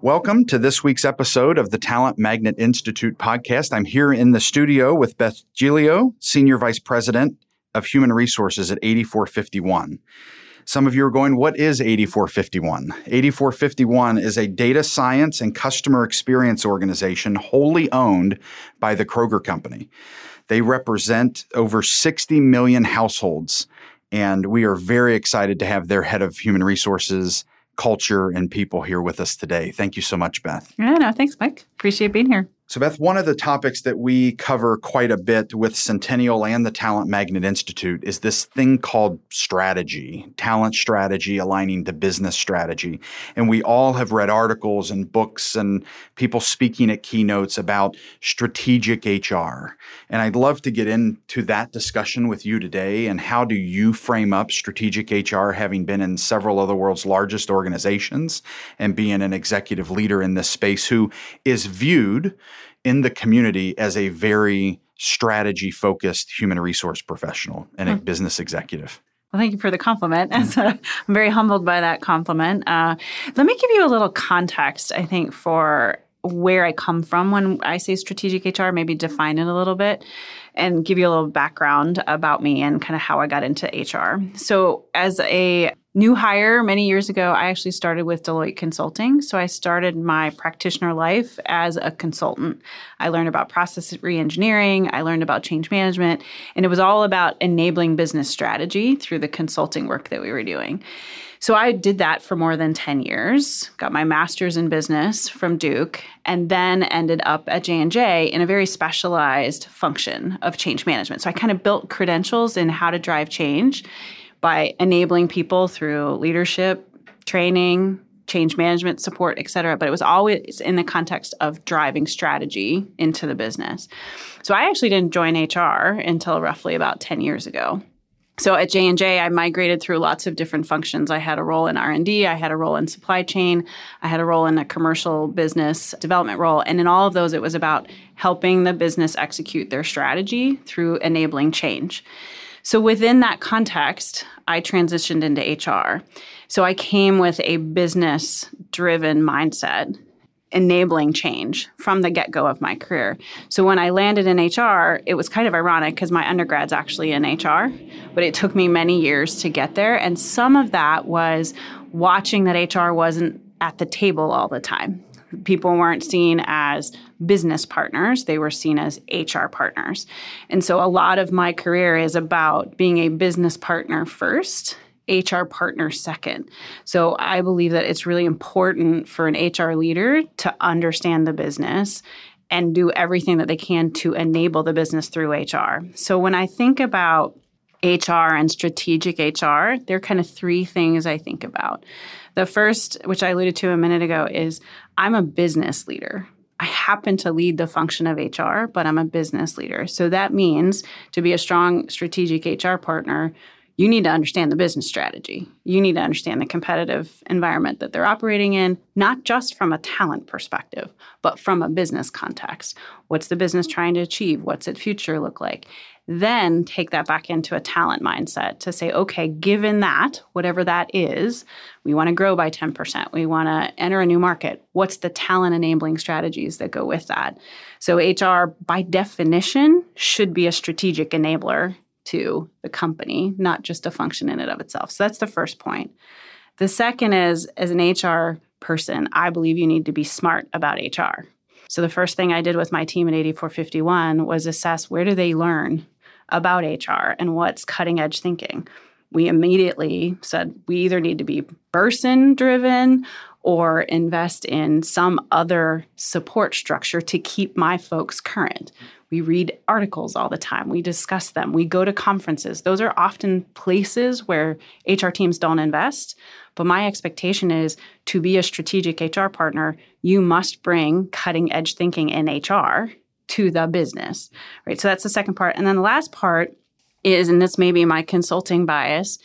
Welcome to this week's episode of the Talent Magnet Institute podcast. I'm here in the studio with Beth Giglio, Senior Vice President of Human Resources at 8451. Some of you are going, what is 8451? 8451 is a data science and customer experience organization wholly owned by the Kroger Company. They represent over 60 million households, and we are very excited to have their head of human resources culture and people here with us today. Thank you so much, Beth. Yeah, no, thanks, Mike. Appreciate being here. So, Beth, one of the topics that we cover quite a bit with Centennial and the Talent Magnet Institute is this thing called strategy, talent strategy aligning to business strategy. And we all have read articles and books and people speaking at keynotes about strategic HR. And I'd love to get into that discussion with you today. And how do you frame up strategic HR, having been in several of the world's largest organizations and being an executive leader in this space who is viewed in the community as a very strategy focused human resource professional and a mm. business executive. Well, thank you for the compliment. I'm very humbled by that compliment. Uh, let me give you a little context, I think, for where I come from when I say strategic HR, maybe define it a little bit and give you a little background about me and kind of how I got into HR. So, as a new hire many years ago, I actually started with Deloitte Consulting. So I started my practitioner life as a consultant. I learned about process reengineering, I learned about change management, and it was all about enabling business strategy through the consulting work that we were doing. So I did that for more than 10 years, got my master's in business from Duke, and then ended up at J&J in a very specialized function of change management. So I kind of built credentials in how to drive change by enabling people through leadership, training, change management support, et cetera. But it was always in the context of driving strategy into the business. So I actually didn't join HR until roughly about 10 years ago. So at J&J I migrated through lots of different functions. I had a role in R&D, I had a role in supply chain, I had a role in a commercial business development role, and in all of those it was about helping the business execute their strategy through enabling change. So within that context, I transitioned into HR. So I came with a business driven mindset enabling change from the get go of my career. So when I landed in HR, it was kind of ironic because my undergrad's actually in HR, but it took me many years to get there. And some of that was watching that HR wasn't at the table all the time people weren't seen as business partners, they were seen as HR partners. And so a lot of my career is about being a business partner first. HR partner second. So I believe that it's really important for an HR leader to understand the business and do everything that they can to enable the business through HR. So when I think about HR and strategic HR, there are kind of three things I think about. The first, which I alluded to a minute ago, is I'm a business leader. I happen to lead the function of HR, but I'm a business leader. So that means to be a strong strategic HR partner, you need to understand the business strategy. You need to understand the competitive environment that they're operating in, not just from a talent perspective, but from a business context. What's the business trying to achieve? What's its future look like? Then take that back into a talent mindset to say, okay, given that, whatever that is, we want to grow by 10%. We want to enter a new market. What's the talent enabling strategies that go with that? So, HR, by definition, should be a strategic enabler to the company, not just a function in and of itself. So, that's the first point. The second is, as an HR person, I believe you need to be smart about HR. So the first thing I did with my team at 8451 was assess where do they learn about HR and what's cutting edge thinking. We immediately said we either need to be person driven or invest in some other support structure to keep my folks current. We read articles all the time. We discuss them. We go to conferences. Those are often places where HR teams don't invest. But my expectation is to be a strategic HR partner, you must bring cutting edge thinking in HR to the business, right? So that's the second part. And then the last part is, and this may be my consulting bias,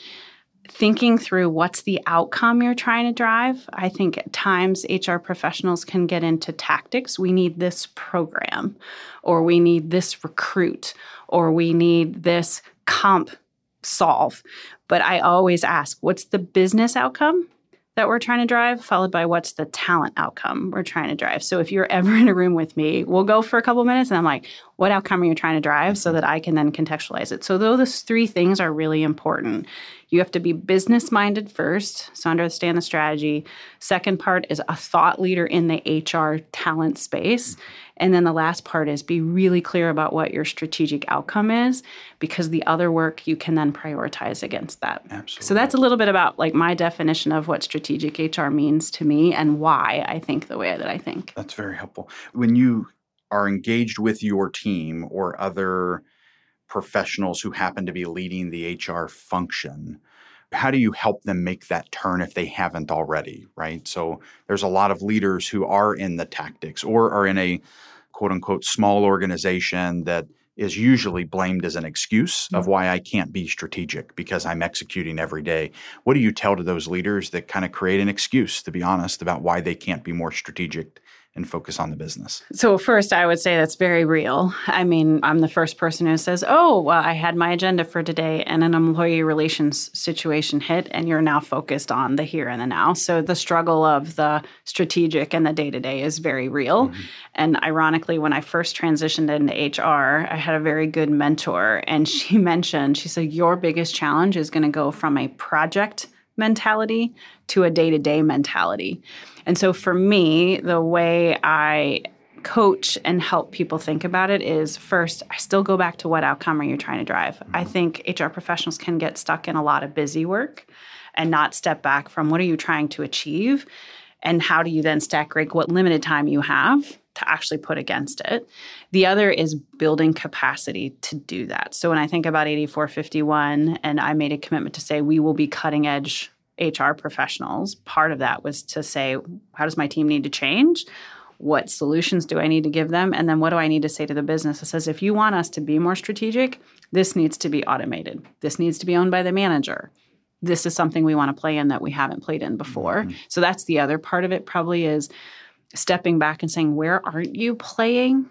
thinking through what's the outcome you're trying to drive. I think at times HR professionals can get into tactics. We need this program, or we need this recruit, or we need this comp solve. But I always ask, what's the business outcome? That we're trying to drive, followed by what's the talent outcome we're trying to drive. So if you're ever in a room with me, we'll go for a couple minutes and I'm like, what outcome are you trying to drive so mm-hmm. that I can then contextualize it? So those three things are really important. You have to be business minded first, so understand the strategy. Second part is a thought leader in the HR talent space. Mm-hmm. And then the last part is be really clear about what your strategic outcome is because the other work you can then prioritize against that. Absolutely. So that's a little bit about like my definition of what strategic HR means to me and why I think the way that I think. That's very helpful. When you are engaged with your team or other professionals who happen to be leading the HR function, how do you help them make that turn if they haven't already, right? So there's a lot of leaders who are in the tactics or are in a quote unquote small organization that is usually blamed as an excuse of mm-hmm. why I can't be strategic because I'm executing every day. What do you tell to those leaders that kind of create an excuse, to be honest, about why they can't be more strategic and focus on the business? So, first, I would say that's very real. I mean, I'm the first person who says, Oh, well, I had my agenda for today, and an employee relations situation hit, and you're now focused on the here and the now. So, the struggle of the strategic and the day to day is very real. Mm-hmm. And ironically, when I first transitioned into HR, I had a very good mentor, and she mentioned, She said, Your biggest challenge is going to go from a project mentality to a day to day mentality. And so for me, the way I coach and help people think about it is first, I still go back to what outcome are you trying to drive? Mm-hmm. I think HR professionals can get stuck in a lot of busy work and not step back from what are you trying to achieve and how do you then stack rank what limited time you have to actually put against it. The other is building capacity to do that. So when I think about 8451 and I made a commitment to say we will be cutting edge HR professionals, part of that was to say, how does my team need to change? What solutions do I need to give them? And then what do I need to say to the business that says, if you want us to be more strategic, this needs to be automated. This needs to be owned by the manager. This is something we want to play in that we haven't played in before. Mm-hmm. So that's the other part of it, probably is stepping back and saying, where aren't you playing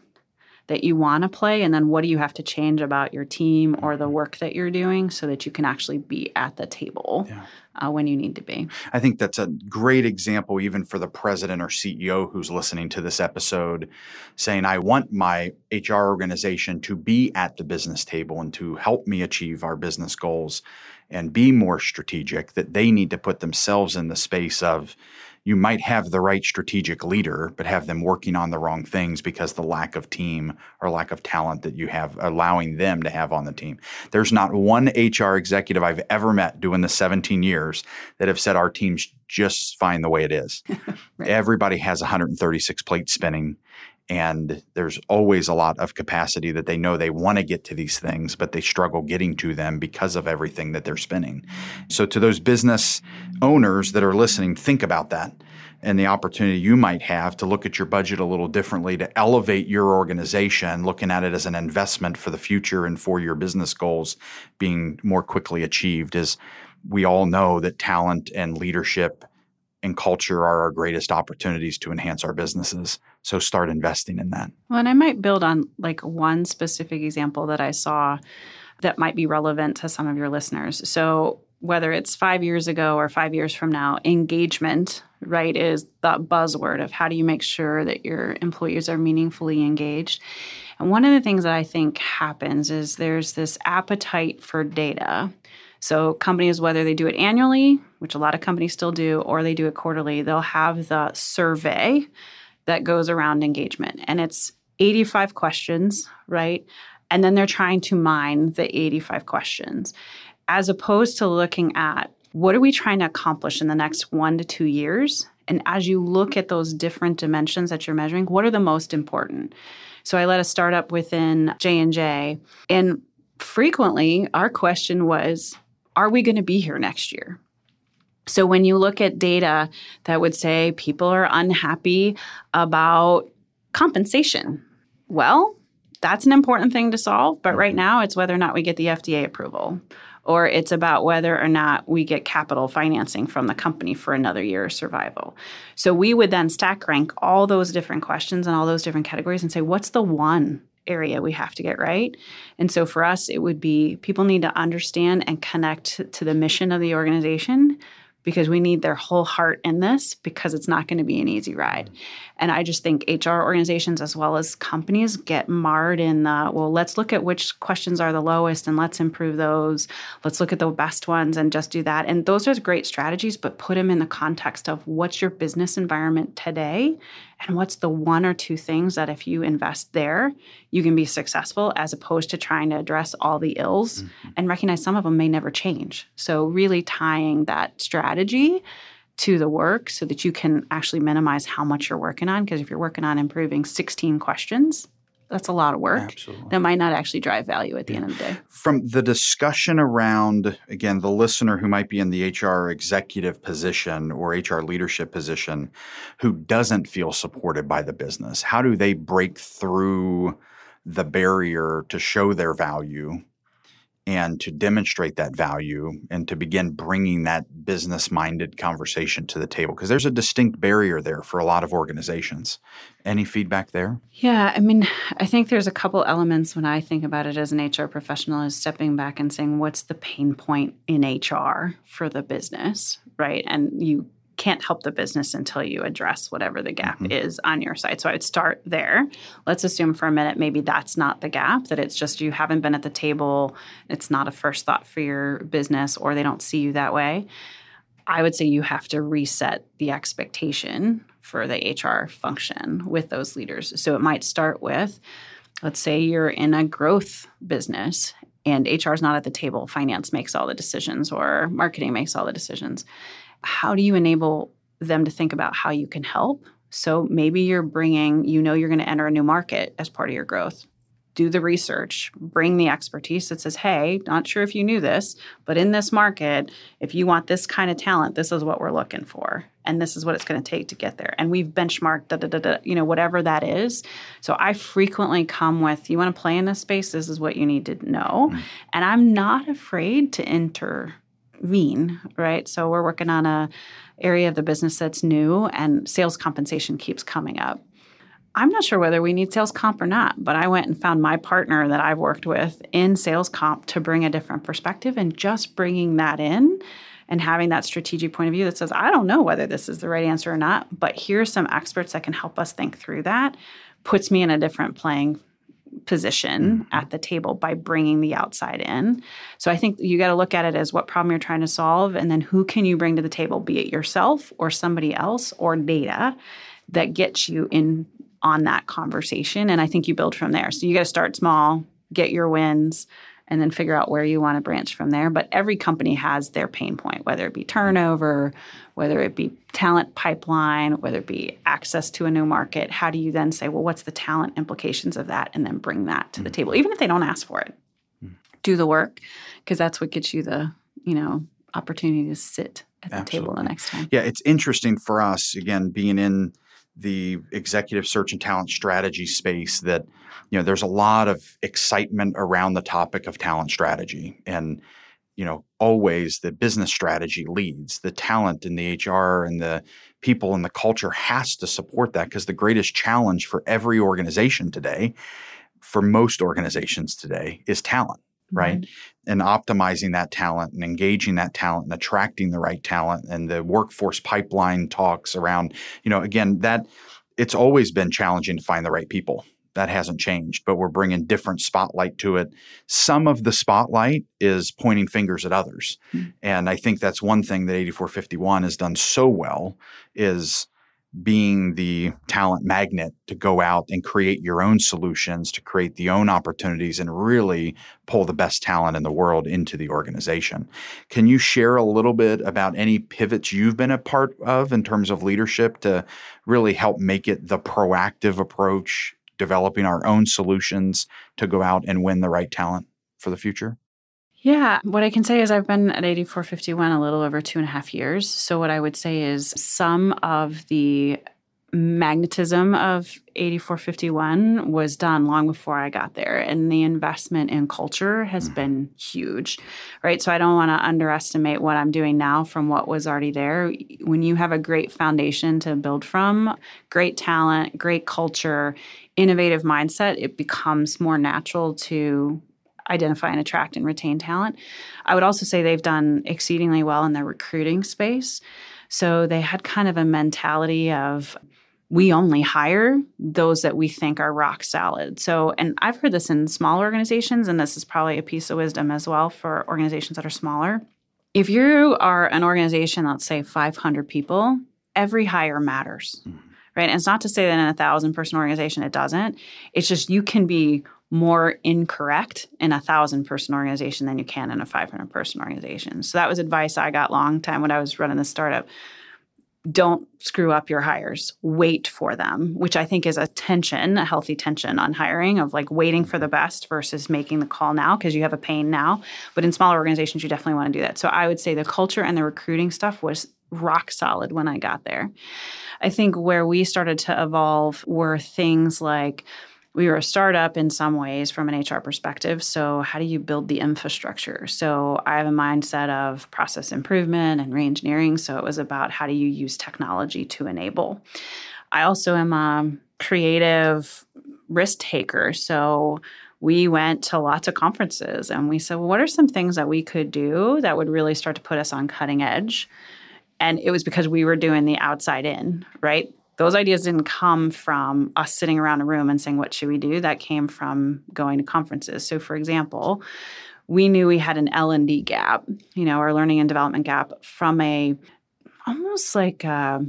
that you want to play? And then what do you have to change about your team or the work that you're doing so that you can actually be at the table yeah uh, when you need to be. I think that's a great example, even for the president or CEO who's listening to this episode, saying, I want my HR organization to be at the business table and to help me achieve our business goals and be more strategic, that they need to put themselves in the space of, you might have the right strategic leader, but have them working on the wrong things because the lack of team or lack of talent that you have allowing them to have on the team. There's not one HR executive I've ever met doing the 17 years that have said our team's just fine the way it is. right. Everybody has 136 plates spinning and there's always a lot of capacity that they know they want to get to these things but they struggle getting to them because of everything that they're spinning. So to those business owners that are listening think about that and the opportunity you might have to look at your budget a little differently to elevate your organization looking at it as an investment for the future and for your business goals being more quickly achieved is we all know that talent and leadership and culture are our greatest opportunities to enhance our businesses. So start investing in that. Well, and I might build on like one specific example that I saw that might be relevant to some of your listeners. So whether it's five years ago or five years from now, engagement, right, is the buzzword of how do you make sure that your employees are meaningfully engaged. And one of the things that I think happens is there's this appetite for data so, companies, whether they do it annually, which a lot of companies still do, or they do it quarterly, they'll have the survey that goes around engagement. And it's 85 questions, right? And then they're trying to mine the 85 questions, as opposed to looking at what are we trying to accomplish in the next one to two years? And as you look at those different dimensions that you're measuring, what are the most important? So I led a startup within J&J and frequently our question was are we going to be here next year? So when you look at data that would say people are unhappy about compensation, well, that's an important thing to solve. But right now, it's whether or not we get the FDA approval, or it's about whether or not we get capital financing from the company for another year of survival. So we would then stack rank all those different questions and all those different categories and say, what's the one area we have to get right. And so for us, it would be people need to understand and connect to the mission of the organization because we need their whole heart in this because it's not going to be an easy ride. And I just think HR organizations as well as companies get marred in the, well, let's look at which questions are the lowest and let's improve those. Let's look at the best ones and just do that. And those are great strategies, but put them in the context of what's your business environment today and what's the one or two things that if you invest there, you can be successful as opposed to trying to address all the ills mm-hmm. and recognize some of them may never change. So, really tying that strategy to the work so that you can actually minimize how much you're working on. Because if you're working on improving 16 questions, that's a lot of work Absolutely. that might not actually drive value at the yeah. end of the day. From the discussion around, again, the listener who might be in the HR executive position or HR leadership position who doesn't feel supported by the business, how do they break through the barrier to show their value and to demonstrate that value and to begin bringing that business minded conversation to the table because there's a distinct barrier there for a lot of organizations. Any feedback there? Yeah i mean i think there's a couple elements when i think about it as an hr professional is stepping back and saying what's the pain point in hr for the business? Right? And you can't help the business until you address whatever the gap mm-hmm. is on your side. So I would start there. Let's assume for a minute maybe that's not the gap, that it's just you haven't been at the table, it's not a first thought for your business, or they don't see you that way. I would say you have to reset the expectation for the HR function with those leaders. So it might start with, let's say you're in a growth business and HR is not at the table, finance makes all the decisions or marketing makes all the decisions how do you enable them to think about how you can help? So maybe you're bringing, you know, you're going to enter a new market as part of your growth. Do the research, bring the expertise that says, hey, not sure if you knew this, but in this market, if you want this kind of talent, this is what we're looking for. And this is what it's going to take to get there. And we've benchmarked, da, da, da, da, you know, whatever that is. So I frequently come with, you want to play in this space, this is what you need to know. Mm-hmm. And I'm not afraid to enter Veen, right? So we're working on a area of the business that's new and sales compensation keeps coming up. I'm not sure whether we need sales comp or not, but I went and found my partner that I've worked with in sales comp to bring a different perspective and just bringing that in and having that strategic point of view that says, I don't know whether this is the right answer or not, but here's some experts that can help us think through that, puts me in a different playing position mm-hmm. at the table by bringing the outside in. So I think you got to look at it as what problem you're trying to solve and then who can you bring to the table be it yourself or somebody else or data that gets you in on that conversation and I think you build from there. So you got to start small, get your wins, and then figure out where you want to branch from there. But every company has their pain point, whether it be turnover, whether it be talent pipeline, whether it be access to a new market. How do you then say, well, what's the talent implications of that? And then bring that to mm-hmm. the table, even if they don't ask for it. Mm-hmm. Do the work, because that's what gets you the, you know, opportunity to sit at the Absolutely. table the next time. Yeah, it's interesting for us, again, being in the executive search and talent strategy space that you know there's a lot of excitement around the topic of talent strategy. And you know always the business strategy leads the talent and the hr and the people and the culture has to support that because the greatest challenge for every organization today for most organizations today is talent right mm-hmm. and optimizing that talent and engaging that talent and attracting the right talent and the workforce pipeline talks around you know again that it's always been challenging to find the right people that hasn't changed, but we're bringing different spotlight to it. Some of the spotlight is pointing fingers at others. Mm-hmm. And I think that's one thing that 8451 has done so well is being the talent magnet to go out and create your own solutions, to create the own opportunities, and really pull the best talent in the world into the organization. Can you share a little bit about any pivots you've been a part of in terms of leadership to really help make it the proactive approach, developing our own solutions to go out and win the right talent for the future? Yeah, what I can say is I've been at 8451 a little over two and a half years. So, what I would say is some of the magnetism of 8451 was done long before I got there. And the investment in culture has mm-hmm. been huge, right? So I don't want to underestimate what I'm doing now from what was already there. When you have a great foundation to build from, great talent, great culture, innovative mindset, it becomes more natural to identify and attract and retain talent. I would also say they've done exceedingly well in their recruiting space. So they had kind of a mentality of we only hire those that we think are rock solid. So, and I've heard this in small organizations, and this is probably a piece of wisdom as well for organizations that are smaller. If you are an organization, let's say 500 people, every hire matters. Mm-hmm. Right. And it's not to say that in a thousand person organization it doesn't. It's just you can be more incorrect in a thousand person organization than you can in a 500 person organization. So that was advice I got long time when I was running the startup. Don't screw up your hires. Wait for them, which I think is a tension, a healthy tension on hiring of like waiting for the mm-hmm. best versus making the call now because you have a pain now. But in smaller organizations, you definitely want to do that. So I would say the culture and the recruiting stuff was rock solid when I got there. I think where we started to evolve were things like we were a startup in some ways from an HR perspective. So, how do you build the infrastructure? So, I have a mindset of process improvement and reengineering. So, it was about how do you use technology to enable. I also am a creative risk taker. So, we went to lots of conferences and we said, well, what are some things that we could do that would really start to put us on cutting edge? And it was because we were doing the outside in, right? Those ideas didn't come from us sitting around a room and saying what should we do? That came from going to conferences. So for example we knew we had an l&d gap you know our learning and development gap from a almost like a,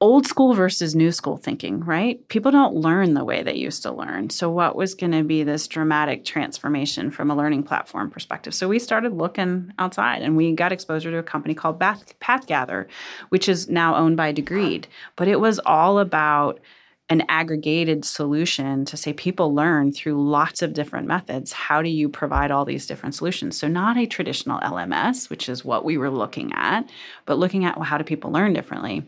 old school versus new school thinking, right? People don't learn the way they used to learn. So, what was going to be this dramatic transformation from a learning platform perspective? So, we started looking outside and we got exposure to a company called Path, Pathgather, which is now owned by Degreed. But it was all about an aggregated solution to say people learn through lots of different methods. How do you provide all these different solutions? So, not a traditional LMS, which is what we were looking at, but looking at well, how do people learn differently?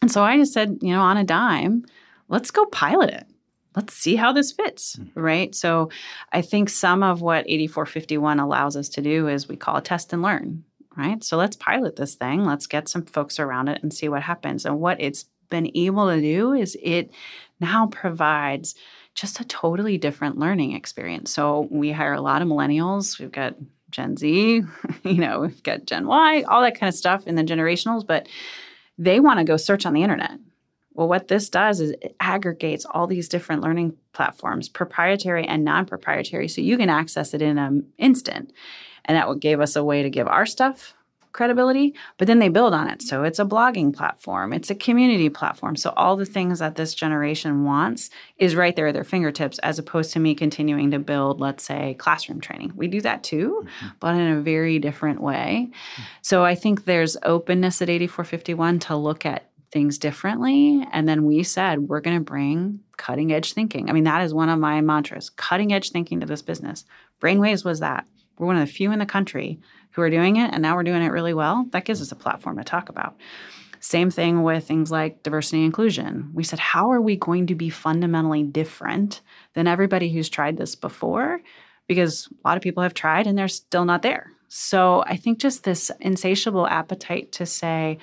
And so I just said, you know, on a dime, let's go pilot it. Let's see how this fits, mm-hmm. right? So I think some of what 8451 allows us to do is we call it test and learn, right? So let's pilot this thing. Let's get some folks around it and see what happens. And what it's been able to do is it now provides just a totally different learning experience. So we hire a lot of millennials. We've got Gen Z, you know, we've got Gen Y, all that kind of stuff in the generationals, but they want to go search on the internet. Well, what this does is it aggregates all these different learning platforms, proprietary and non proprietary, so you can access it in an instant. And that gave us a way to give our stuff credibility, but then they build on it. So it's a blogging platform, it's a community platform. So all the things that this generation wants is right there at their fingertips, as opposed to me continuing to build, let's say, classroom training. We do that too, mm-hmm. but in a very different way. Mm-hmm. So I think there's openness at 8451 to look at things differently. And then we said, we're going to bring cutting edge thinking. I mean, that is one of my mantras cutting edge thinking to this business. Brainwaves was that. We're one of the few in the country who are doing it, and now we're doing it really well. That gives us a platform to talk about. Same thing with things like diversity and inclusion. We said, how are we going to be fundamentally different than everybody who's tried this before? Because a lot of people have tried and they're still not there. So I think just this insatiable appetite to say,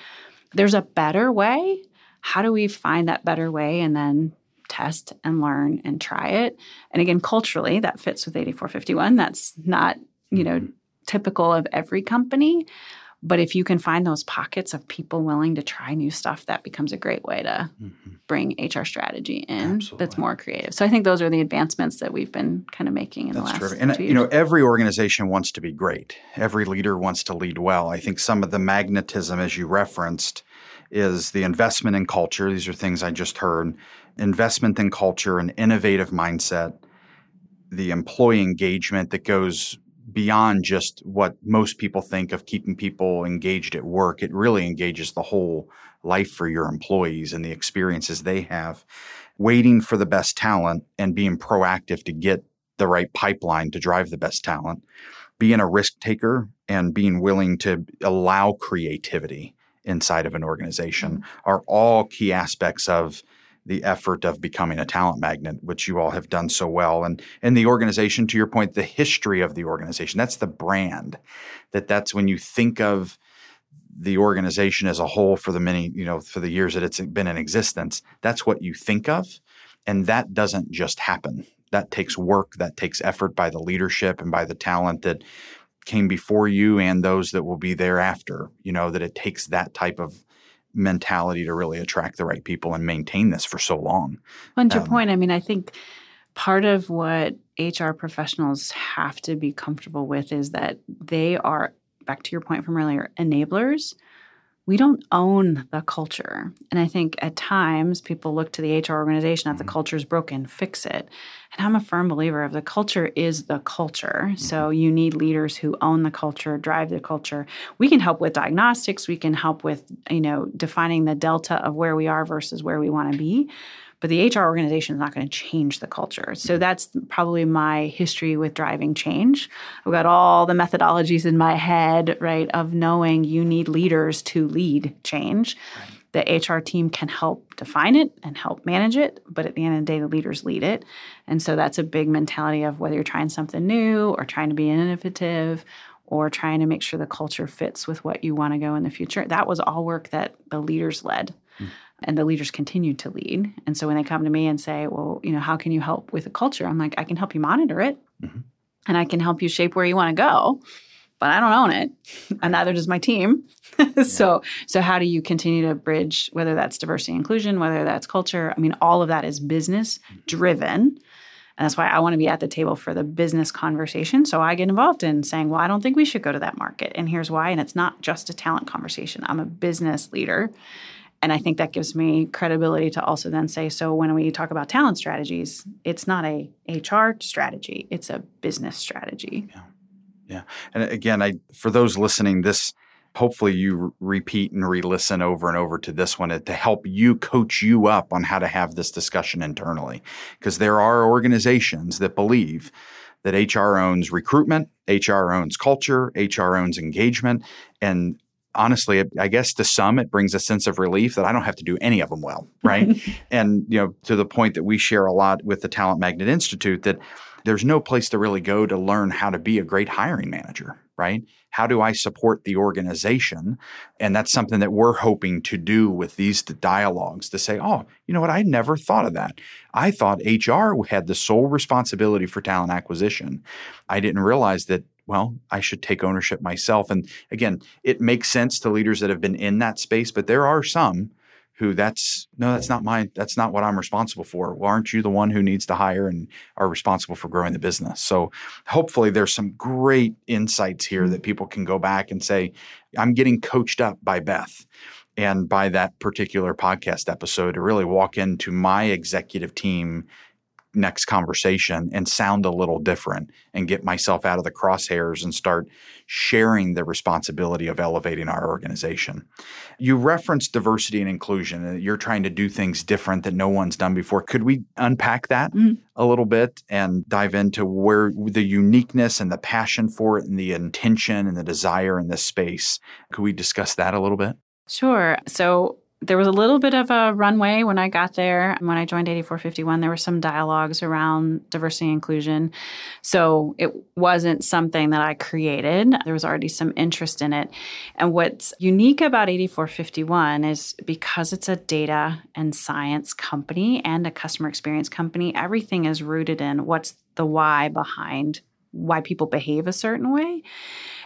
there's a better way. How do we find that better way and then test and learn and try it? And again, culturally, that fits with 8451. That's not, you know, mm-hmm typical of every company. But if you can find those pockets of people willing to try new stuff, that becomes a great way to mm-hmm. bring HR strategy in Absolutely. that's more creative. So I think those are the advancements that we've been kind of making in that's the last terrific. And you know, every organization wants to be great. Every leader wants to lead well. I think some of the magnetism, as you referenced, is the investment in culture. These are things I just heard. Investment in culture, an innovative mindset, the employee engagement that goes beyond just what most people think of keeping people engaged at work. It really engages the whole life for your employees and the experiences they have. Waiting for the best talent and being proactive to get the right pipeline to drive the best talent. Being a risk taker and being willing to allow creativity inside of an organization mm-hmm. are all key aspects of the effort of becoming a talent magnet, which you all have done so well. And and the organization, to your point, the history of the organization, that's the brand. That that's when you think of the organization as a whole for the many, you know, for the years that it's been in existence, that's what you think of. And that doesn't just happen. That takes work, that takes effort by the leadership and by the talent that came before you and those that will be thereafter. You know, that it takes that type of mentality to really attract the right people and maintain this for so long. Well, to um, your point, I mean, I think part of what HR professionals have to be comfortable with is that they are, back to your point from earlier, enablers we don't own the culture. And I think at times people look to the HR organization that the mm-hmm. culture is broken, fix it. And I'm a firm believer of the culture is the culture. Mm-hmm. So you need leaders who own the culture, drive the culture. We can help with diagnostics, we can help with, you know, defining the delta of where we are versus where we want to be but the HR organization is not going to change the culture. So mm-hmm. that's probably my history with driving change. I've got all the methodologies in my head, right, of knowing you need leaders to lead change. Right. The HR team can help define it and help manage it, but at the end of the day, the leaders lead it. And so that's a big mentality of whether you're trying something new or trying to be innovative or trying to make sure the culture fits with what you want to go in the future. That was all work that the leaders led and the leaders continue to lead. And so when they come to me and say, well, you know, how can you help with the culture? I'm like, I can help you monitor it mm-hmm. and I can help you shape where you want to go, but I don't own it. and neither does my team. so so how do you continue to bridge whether that's diversity inclusion, whether that's culture? I mean, all of that is business driven. And that's why I want to be at the table for the business conversation. So I get involved in saying, well, I don't think we should go to that market. And here's why. And it's not just a talent conversation. I'm a business leader. And I think that gives me credibility to also then say, so when we talk about talent strategies, it's not a HR strategy, it's a business strategy. Yeah. Yeah. And again, I for those listening, this hopefully you repeat and re-listen over and over to this one to help you coach you up on how to have this discussion internally. Because there are organizations that believe that HR owns recruitment, HR owns culture, HR owns engagement, and honestly, I guess to some, it brings a sense of relief that I don't have to do any of them well, right? and you know, to the point that we share a lot with the Talent Magnet Institute that there's no place to really go to learn how to be a great hiring manager, right? How do I support the organization? And that's something that we're hoping to do with these dialogues to say, oh, you know what? I never thought of that. I thought HR had the sole responsibility for talent acquisition. I didn't realize that well, I should take ownership myself. And again, it makes sense to leaders that have been in that space, but there are some who that's no, that's not my that's not what I'm responsible for. Well, aren't you the one who needs to hire and are responsible for growing the business? So hopefully there's some great insights here that people can go back and say, I'm getting coached up by Beth and by that particular podcast episode to really walk into my executive team next conversation and sound a little different and get myself out of the crosshairs and start sharing the responsibility of elevating our organization. You referenced diversity and inclusion and you're trying to do things different that no one's done before. Could we unpack that mm-hmm. a little bit and dive into where the uniqueness and the passion for it and the intention and the desire in this space? Could we discuss that a little bit? Sure. So there was a little bit of a runway when I got there. When I joined 8451, there were some dialogues around diversity and inclusion. So it wasn't something that I created. There was already some interest in it. And what's unique about 8451 is because it's a data and science company and a customer experience company, everything is rooted in what's the why behind why people behave a certain way.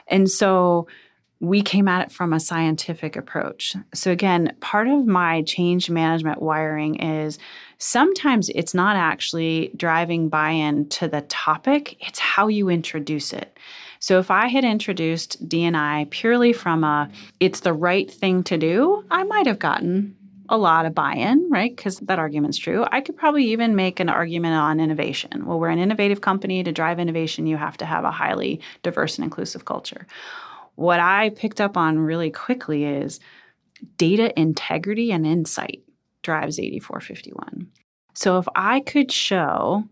And so we came at it from a scientific approach. So, again, part of my change management wiring is sometimes it's not actually driving buy in to the topic, it's how you introduce it. So if I had introduced D&I purely from a it's the right thing to do, I might have gotten a lot of buy in, right? Because that argument's true. I could probably even make an argument on innovation. Well, we're an innovative company. To drive innovation, you have to have a highly diverse and inclusive culture. What I picked up on really quickly is data integrity and insight drives 8451. So if I could show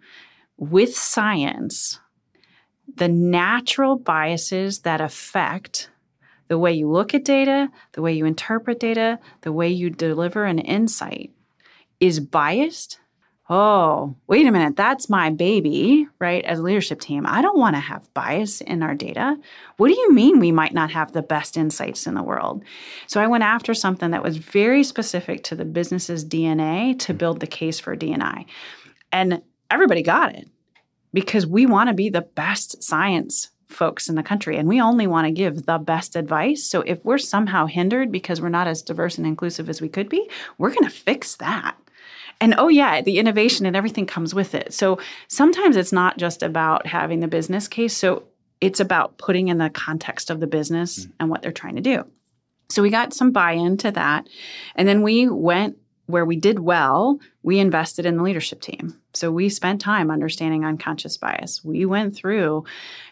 with science the natural biases that affect the way you look at data, the way you interpret data, the way you deliver an insight is biased, oh, wait a minute, that's my baby, right? As a leadership team, I don't want to have bias in our data. What do you mean we might not have the best insights in the world? So I went after something that was very specific to the business's DNA to build the case for D&I. And everybody got it because we want to be the best science folks in the country and we only want to give the best advice. So if we're somehow hindered because we're not as diverse and inclusive as we could be, we're going to fix that. And oh, yeah, the innovation and everything comes with it. So sometimes it's not just about having the business case. So it's about putting in the context of the business mm. and what they're trying to do. So we got some buy in to that. And then we went where we did well, we invested in the leadership team. So we spent time understanding unconscious bias. We went through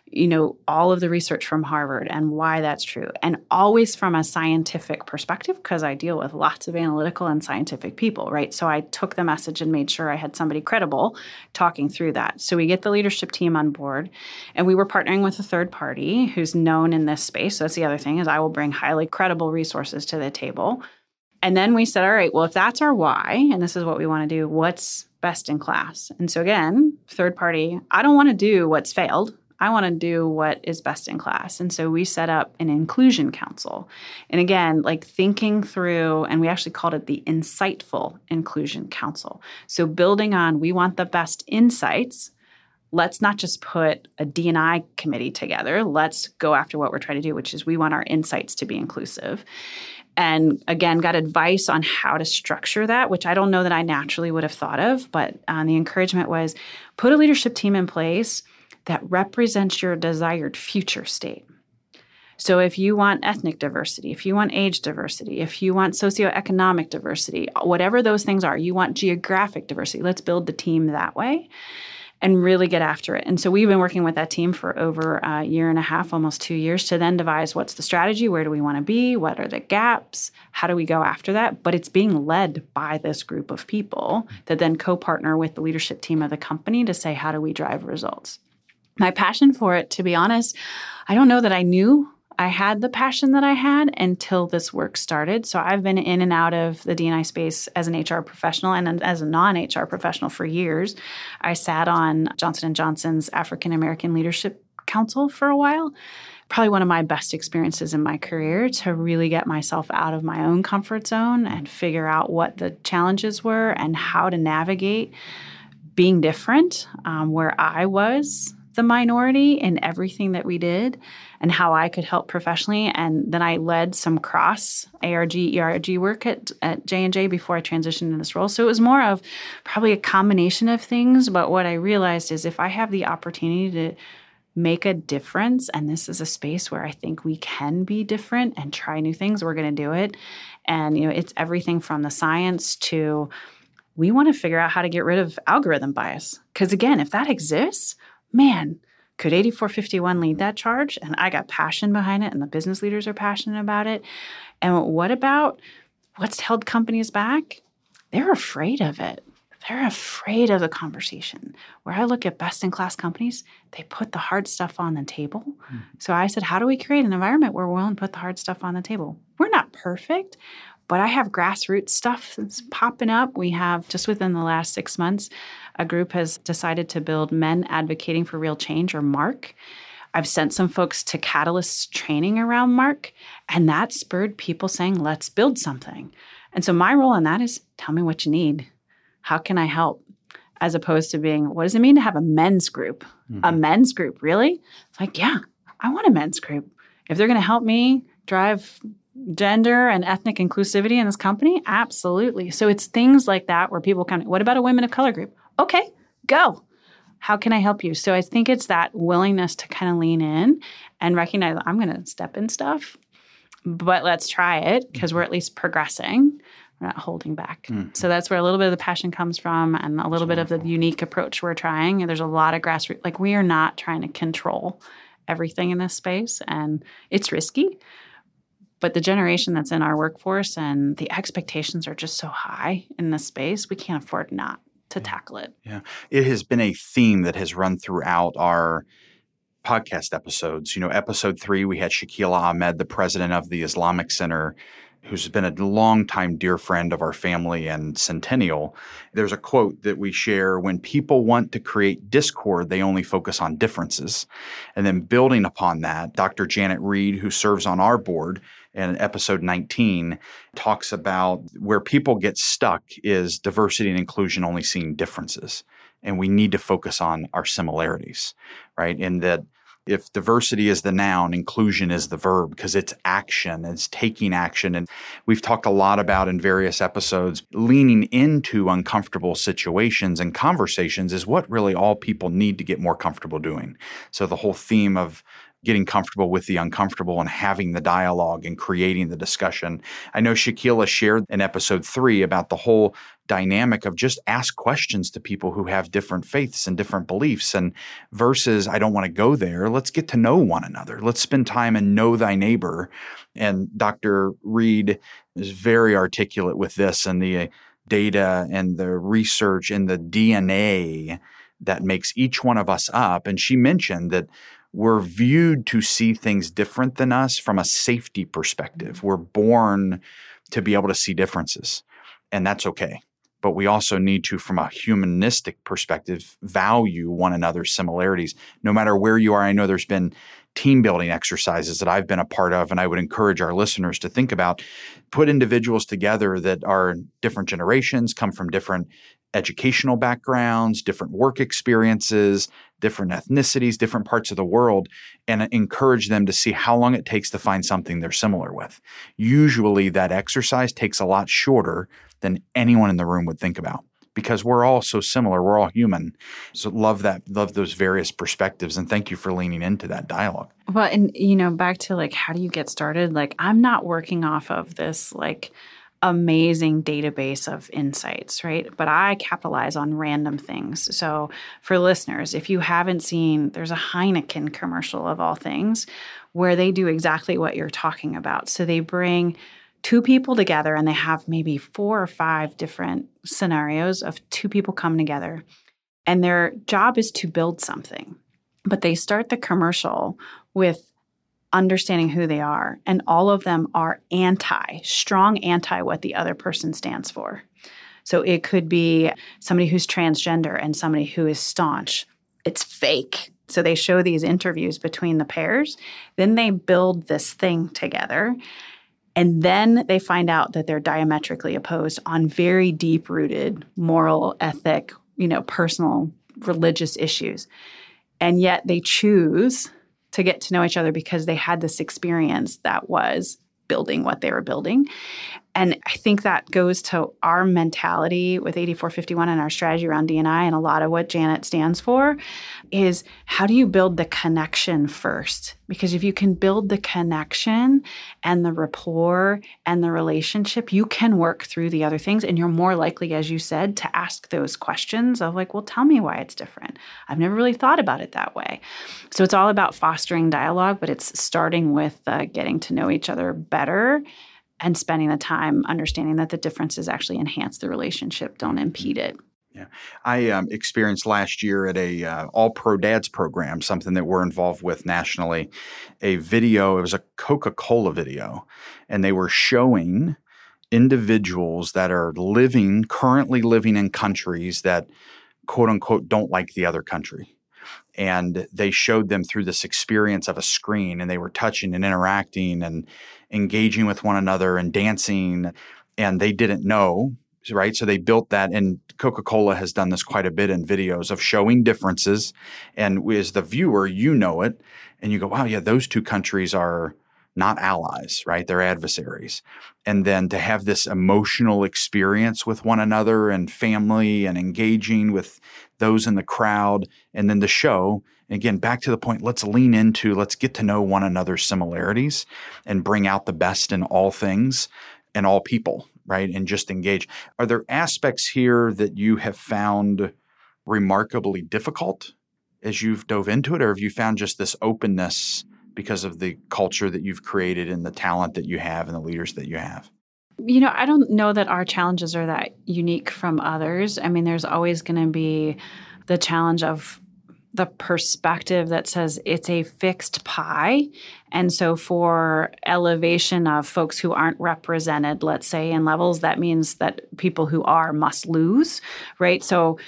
you know all of the research from Harvard and why that's true and always from a scientific perspective because I deal with lots of analytical and scientific people right so I took the message and made sure I had somebody credible talking through that so we get the leadership team on board and we were partnering with a third party who's known in this space so that's the other thing is I will bring highly credible resources to the table and then we said, all right, well, if that's our why, and this is what we want to do, what's best in class? And so, again, third party, I don't want to do what's failed. I want to do what is best in class. And so we set up an inclusion council. And again, like thinking through, and we actually called it the Insightful Inclusion Council. So building on, we want the best insights. Let's not just put a D&I committee together. Let's go after what we're trying to do, which is we want our insights to be inclusive and again got advice on how to structure that which i don't know that i naturally would have thought of but um, the encouragement was put a leadership team in place that represents your desired future state so if you want ethnic diversity if you want age diversity if you want socioeconomic diversity whatever those things are you want geographic diversity let's build the team that way and really get after it. And so we've been working with that team for over a year and a half, almost two years, to then devise what's the strategy, where do we want to be, what are the gaps, how do we go after that. But it's being led by this group of people that then co partner with the leadership team of the company to say, how do we drive results? My passion for it, to be honest, I don't know that I knew I had the passion that I had until this work started. So I've been in and out of the D&I space as an HR professional and as a non-HR professional for years. I sat on Johnson & Johnson's African American Leadership Council for a while. Probably one of my best experiences in my career to really get myself out of my own comfort zone and figure out what the challenges were and how to navigate being different um, where I was the minority in everything that we did and how I could help professionally. And then I led some cross ARG, ERG work at, at J&J before I transitioned into this role. So it was more of probably a combination of things. But what I realized is if I have the opportunity to make a difference, and this is a space where I think we can be different and try new things, we're going to do it. And, you know, it's everything from the science to we want to figure out how to get rid of algorithm bias. Because again, if that exists, man, could 8451 lead that charge? And I got passion behind it, and the business leaders are passionate about it. And what about what's held companies back? They're afraid of it. They're afraid of the conversation. Where I look at best in class companies, they put the hard stuff on the table. Mm-hmm. So I said, how do we create an environment where we're willing to put the hard stuff on the table? We're not perfect, but I have grassroots stuff that's popping up. We have just within the last six months, a group has decided to build Men Advocating for Real Change, or MARC. I've sent some folks to Catalyst training around MARC, and that spurred people saying, let's build something. And so my role in that is tell me what you need. How can I help? As opposed to being, what does it mean to have a men's group? Mm-hmm. A men's group, really? It's like, yeah, I want a men's group. If they're going to help me drive gender and ethnic inclusivity in this company? Absolutely. So it's things like that where people come, what about a women of color group? Okay, go. How can I help you? So I think it's that willingness to kind of lean in and recognize I'm going to step in stuff, but let's try it because we're at least progressing. We're not holding back. Mm. So that's where a little bit of the passion comes from and a little bit of the unique approach we're trying. And there's a lot of grassroots, like we are not trying to control everything in this space and it's risky. But the generation that's in our workforce and the expectations are just so high in this space, we can't afford not to tackle it. Yeah. It has been a theme that has run throughout our podcast episodes. You know, episode three, we had Shakila Ahmad, the president of the Islamic Center, who's been a longtime dear friend of our family and Centennial. There's a quote that we share when people want to create discord, they only focus on differences. And then building upon that, Dr. Janet Reid, who serves on our board, in episode 19 talks about where people get stuck is diversity and inclusion only seeing differences and we need to focus on our similarities right in that if diversity is the noun, inclusion is the verb because it's action, it's taking action. And we've talked a lot about in various episodes, leaning into uncomfortable situations and conversations is what really all people need to get more comfortable doing. So the whole theme of getting comfortable with the uncomfortable and having the dialogue and creating the discussion. I know Shakila shared in episode three about the whole dynamic of just ask questions to people who have different faiths and different beliefs and versus I don't want to go there. Let's get to know one another. Let's spend time and know thy neighbor. And Dr. Reid is very articulate with this and the uh, data and the research and the DNA that makes each one of us up. And she mentioned that we're viewed to see things different than us from a safety perspective. Mm-hmm. We're born to be able to see differences, and that's okay. But we also need to, from a humanistic perspective, value one another's similarities. No matter where you are, I know there's been team building exercises that I've been a part of, and I would encourage our listeners to think about. Put individuals together that are different generations, come from different educational backgrounds, different work experiences, different ethnicities, different parts of the world, and encourage them to see how long it takes to find something they're similar with. Usually, that exercise takes a lot shorter than anyone in the room would think about because we're all so similar. We're all human. So love that, love those various perspectives. And thank you for leaning into that dialogue. Well, and you know, back to like, how do you get started? Like, I'm not working off of this, like, amazing database of insights, right? But I capitalize on random things. So, for listeners, if you haven't seen, there's a Heineken commercial of all things where they do exactly what you're talking about. So, they bring two people together and they have maybe four or five different scenarios of two people coming together. And their job is to build something. But they start the commercial with understanding who they are. And all of them are anti, strong anti what the other person stands for. So it could be somebody who's transgender and somebody who is staunch. It's fake. So they show these interviews between the pairs. Then they build this thing together. And then they find out that they're diametrically opposed on very deep rooted moral, ethic, you know, personal, religious issues. And yet they choose to get to know each other because they had this experience that was building what they were building. And I think that goes to our mentality with 8451 and our strategy around DNI and a lot of what Janet stands for is how do you build the connection first? Because if you can build the connection and the rapport and the relationship, you can work through the other things and you're more likely as you said to ask those questions of like, well, tell me why it's different. I've never really thought about it that way. So it's all about fostering dialogue, but it's starting with uh, getting to know each other better and spending the time understanding that the differences actually enhance the relationship, don't impede it. Yeah, I um, experienced last year at a uh, All Pro Dads program, something that we're involved with nationally, a video. It was a Coca Cola video, and they were showing individuals that are living currently living in countries that quote unquote don't like the other country and they showed them through this experience of a screen and they were touching and interacting and engaging with one another and dancing and they didn't know right? So they built that and coca-cola has done this quite a bit in videos of showing differences and as the viewer you know it and you go wow yeah those two countries are not allies, right? They're adversaries. And then to have this emotional experience with one another and family and engaging with those in the crowd. And then the show, again, back to the point, let's lean into, let's get to know one another's similarities and bring out the best in all things and all people, right? And just engage. Are there aspects here that you have found remarkably difficult as you've dove into it, or have you found just this openness because of the culture that you've created and the talent that you have and the leaders that you have? You know, I don't know that our challenges are that unique from others. I mean, there's always going to be the challenge of the perspective that says it's a fixed pie. And so, for elevation of folks who aren't represented, let's say in levels, that means that people who are must lose, right? So,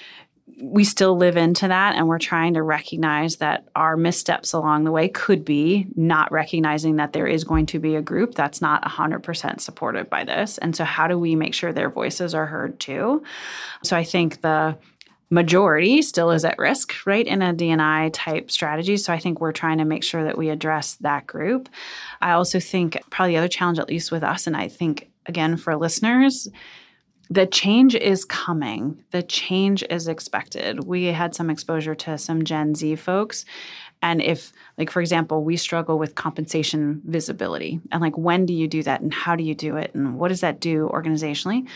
we still live into that and we're trying to recognize that our missteps along the way could be not recognizing that there is going to be a group that's not 100% supported by this. And so how do we make sure their voices are heard too? So i think the majority still is at risk right in a dni type strategy. So i think we're trying to make sure that we address that group. I also think probably the other challenge at least with us and i think again for listeners the change is coming. The change is expected. We had some exposure to some Gen Z folks. And if, like, for example, we struggle with compensation visibility and like, when do you do that and how do you do it and what does that do organizationally?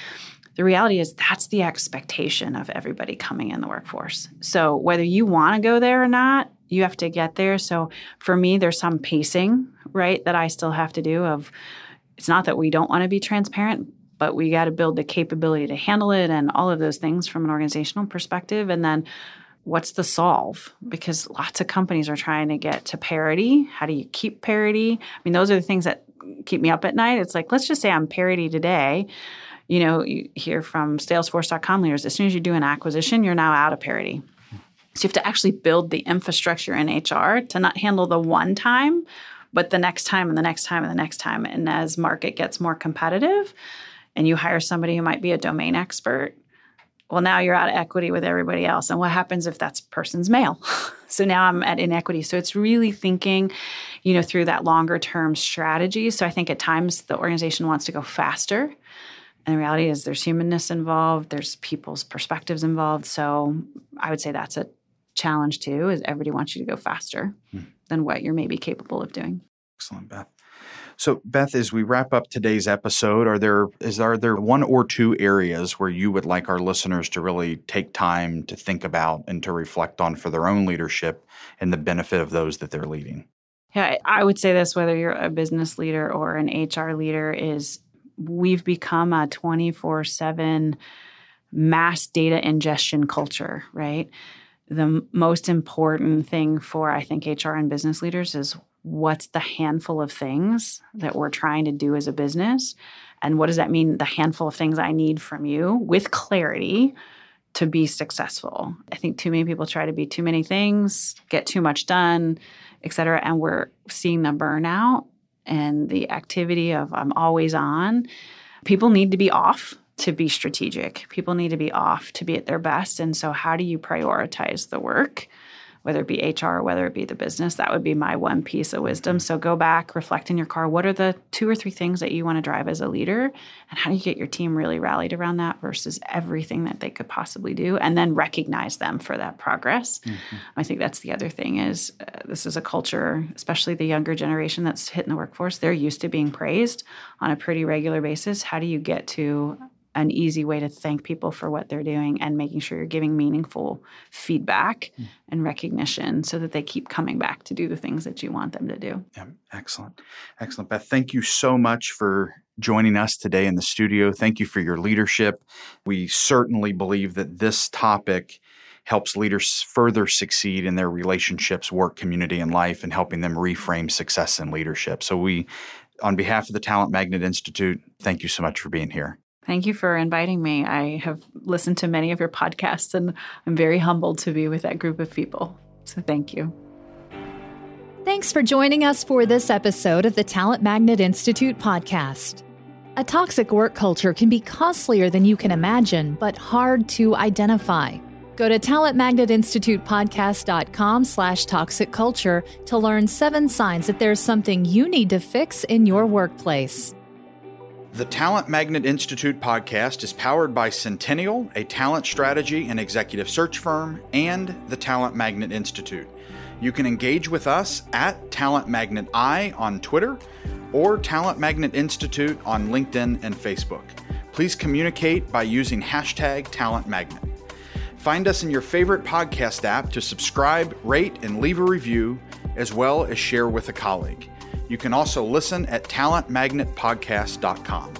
The reality is that's the expectation of everybody coming in the workforce. So whether you want to go there or not, you have to get there. So for me, there's some pacing, right, that I still have to do of it's not that we don't want to be transparent, but we got to build the capability to handle it and all of those things from an organizational perspective. And then what's the solve? Because lots of companies are trying to get to parity. How do you keep parity? I mean, those are the things that keep me up at night. It's like, let's just say I'm parity today. You know, you hear from Salesforce.com leaders, as soon as you do an acquisition, you're now out of parity. So you have to actually build the infrastructure in HR to not handle the one time, but the next time and the next time and the next time. And as market gets more competitive, and you hire somebody who might be a domain expert, well, now you're out of equity with everybody else. And what happens if that person's male? so now I'm at inequity. So it's really thinking, you know, through that longer term strategy. So I think at times the organization wants to go faster. And the reality is there's humanness involved, there's people's perspectives involved. So I would say that's a challenge too, is everybody wants you to go faster hmm. than what you're maybe capable of doing. Excellent, Beth. So, Beth, as we wrap up today's episode, are there is are there one or two areas where you would like our listeners to really take time to think about and to reflect on for their own leadership and the benefit of those that they're leading? Yeah, I would say this whether you're a business leader or an HR leader is we've become a 24/7 mass data ingestion culture, right? The most important thing for I think HR and business leaders is what's the handful of things that we're trying to do as a business? And what does that mean the handful of things i need from you with clarity to be successful? I think too many people try to be too many things get too much done et cetera and we're seeing the burnout and the activity of i'm always on. People need to be off to be strategic. People need to be off to be at their best. And so how do you prioritize the work whether it be HR or whether it be the business. That would be my one piece of wisdom. So go back, reflect in your car. What are the two or three things that you want to drive as a leader? And how do you get your team really rallied around that versus everything that they could possibly do? And then recognize them for that progress. Mm-hmm. I think that's the other thing is uh, this is a culture, especially the younger generation that's hitting the workforce. They're used to being praised on a pretty regular basis. How do you get to an easy way to thank people for what they're doing and making sure you're giving meaningful feedback mm. and recognition so that they keep coming back to do the things that you want them to do. Yeah, excellent. Excellent. Beth, thank you so much for joining us today in the studio. Thank you for your leadership. We certainly believe that this topic helps leaders further succeed in their relationships, work, community, and life, and helping them reframe success in leadership. So, we, on behalf of the Talent Magnet Institute, thank you so much for being here. Thank you for inviting me. I have listened to many of your podcasts and I'm very humbled to be with that group of people. So thank you. Thanks for joining us for this episode of the Talent Magnet Institute podcast. A toxic work culture can be costlier than you can imagine, but hard to identify. Go to talentmagnetinstitutepodcast.com slash toxic culture to learn seven signs that there's something you need to fix in your workplace. The Talent Magnet Institute podcast is powered by Centennial, a talent strategy and executive search firm, and the Talent Magnet Institute. You can engage with us at Talent Magnet I on Twitter or Talent Magnet Institute on LinkedIn and Facebook. Please communicate by using hashtag Talent Magnet. Find us in your favorite podcast app to subscribe, rate, and leave a review, as well as share with a colleague. You can also listen at talentmagnetpodcast.com.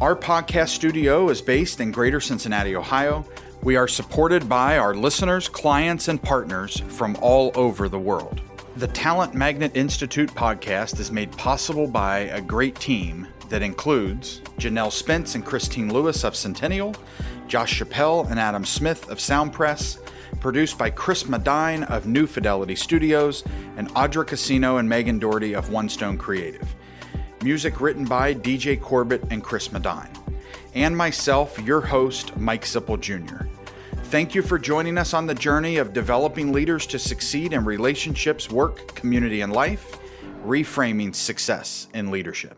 Our podcast studio is based in Greater Cincinnati, Ohio. We are supported by our listeners, clients, and partners from all over the world. The Talent Magnet Institute podcast is made possible by a great team that includes Janelle Spence and Christine Lewis of Centennial, Josh Chappelle and Adam Smith of Soundpress, produced by Chris Medine of New Fidelity Studios, and Audra Casino and Megan Doherty of One Stone Creative. Music written by DJ Corbett and Chris Medine. And myself, your host, Mike Sipple Jr. Thank you for joining us on the journey of developing leaders to succeed in relationships, work, community, and life, reframing success in leadership.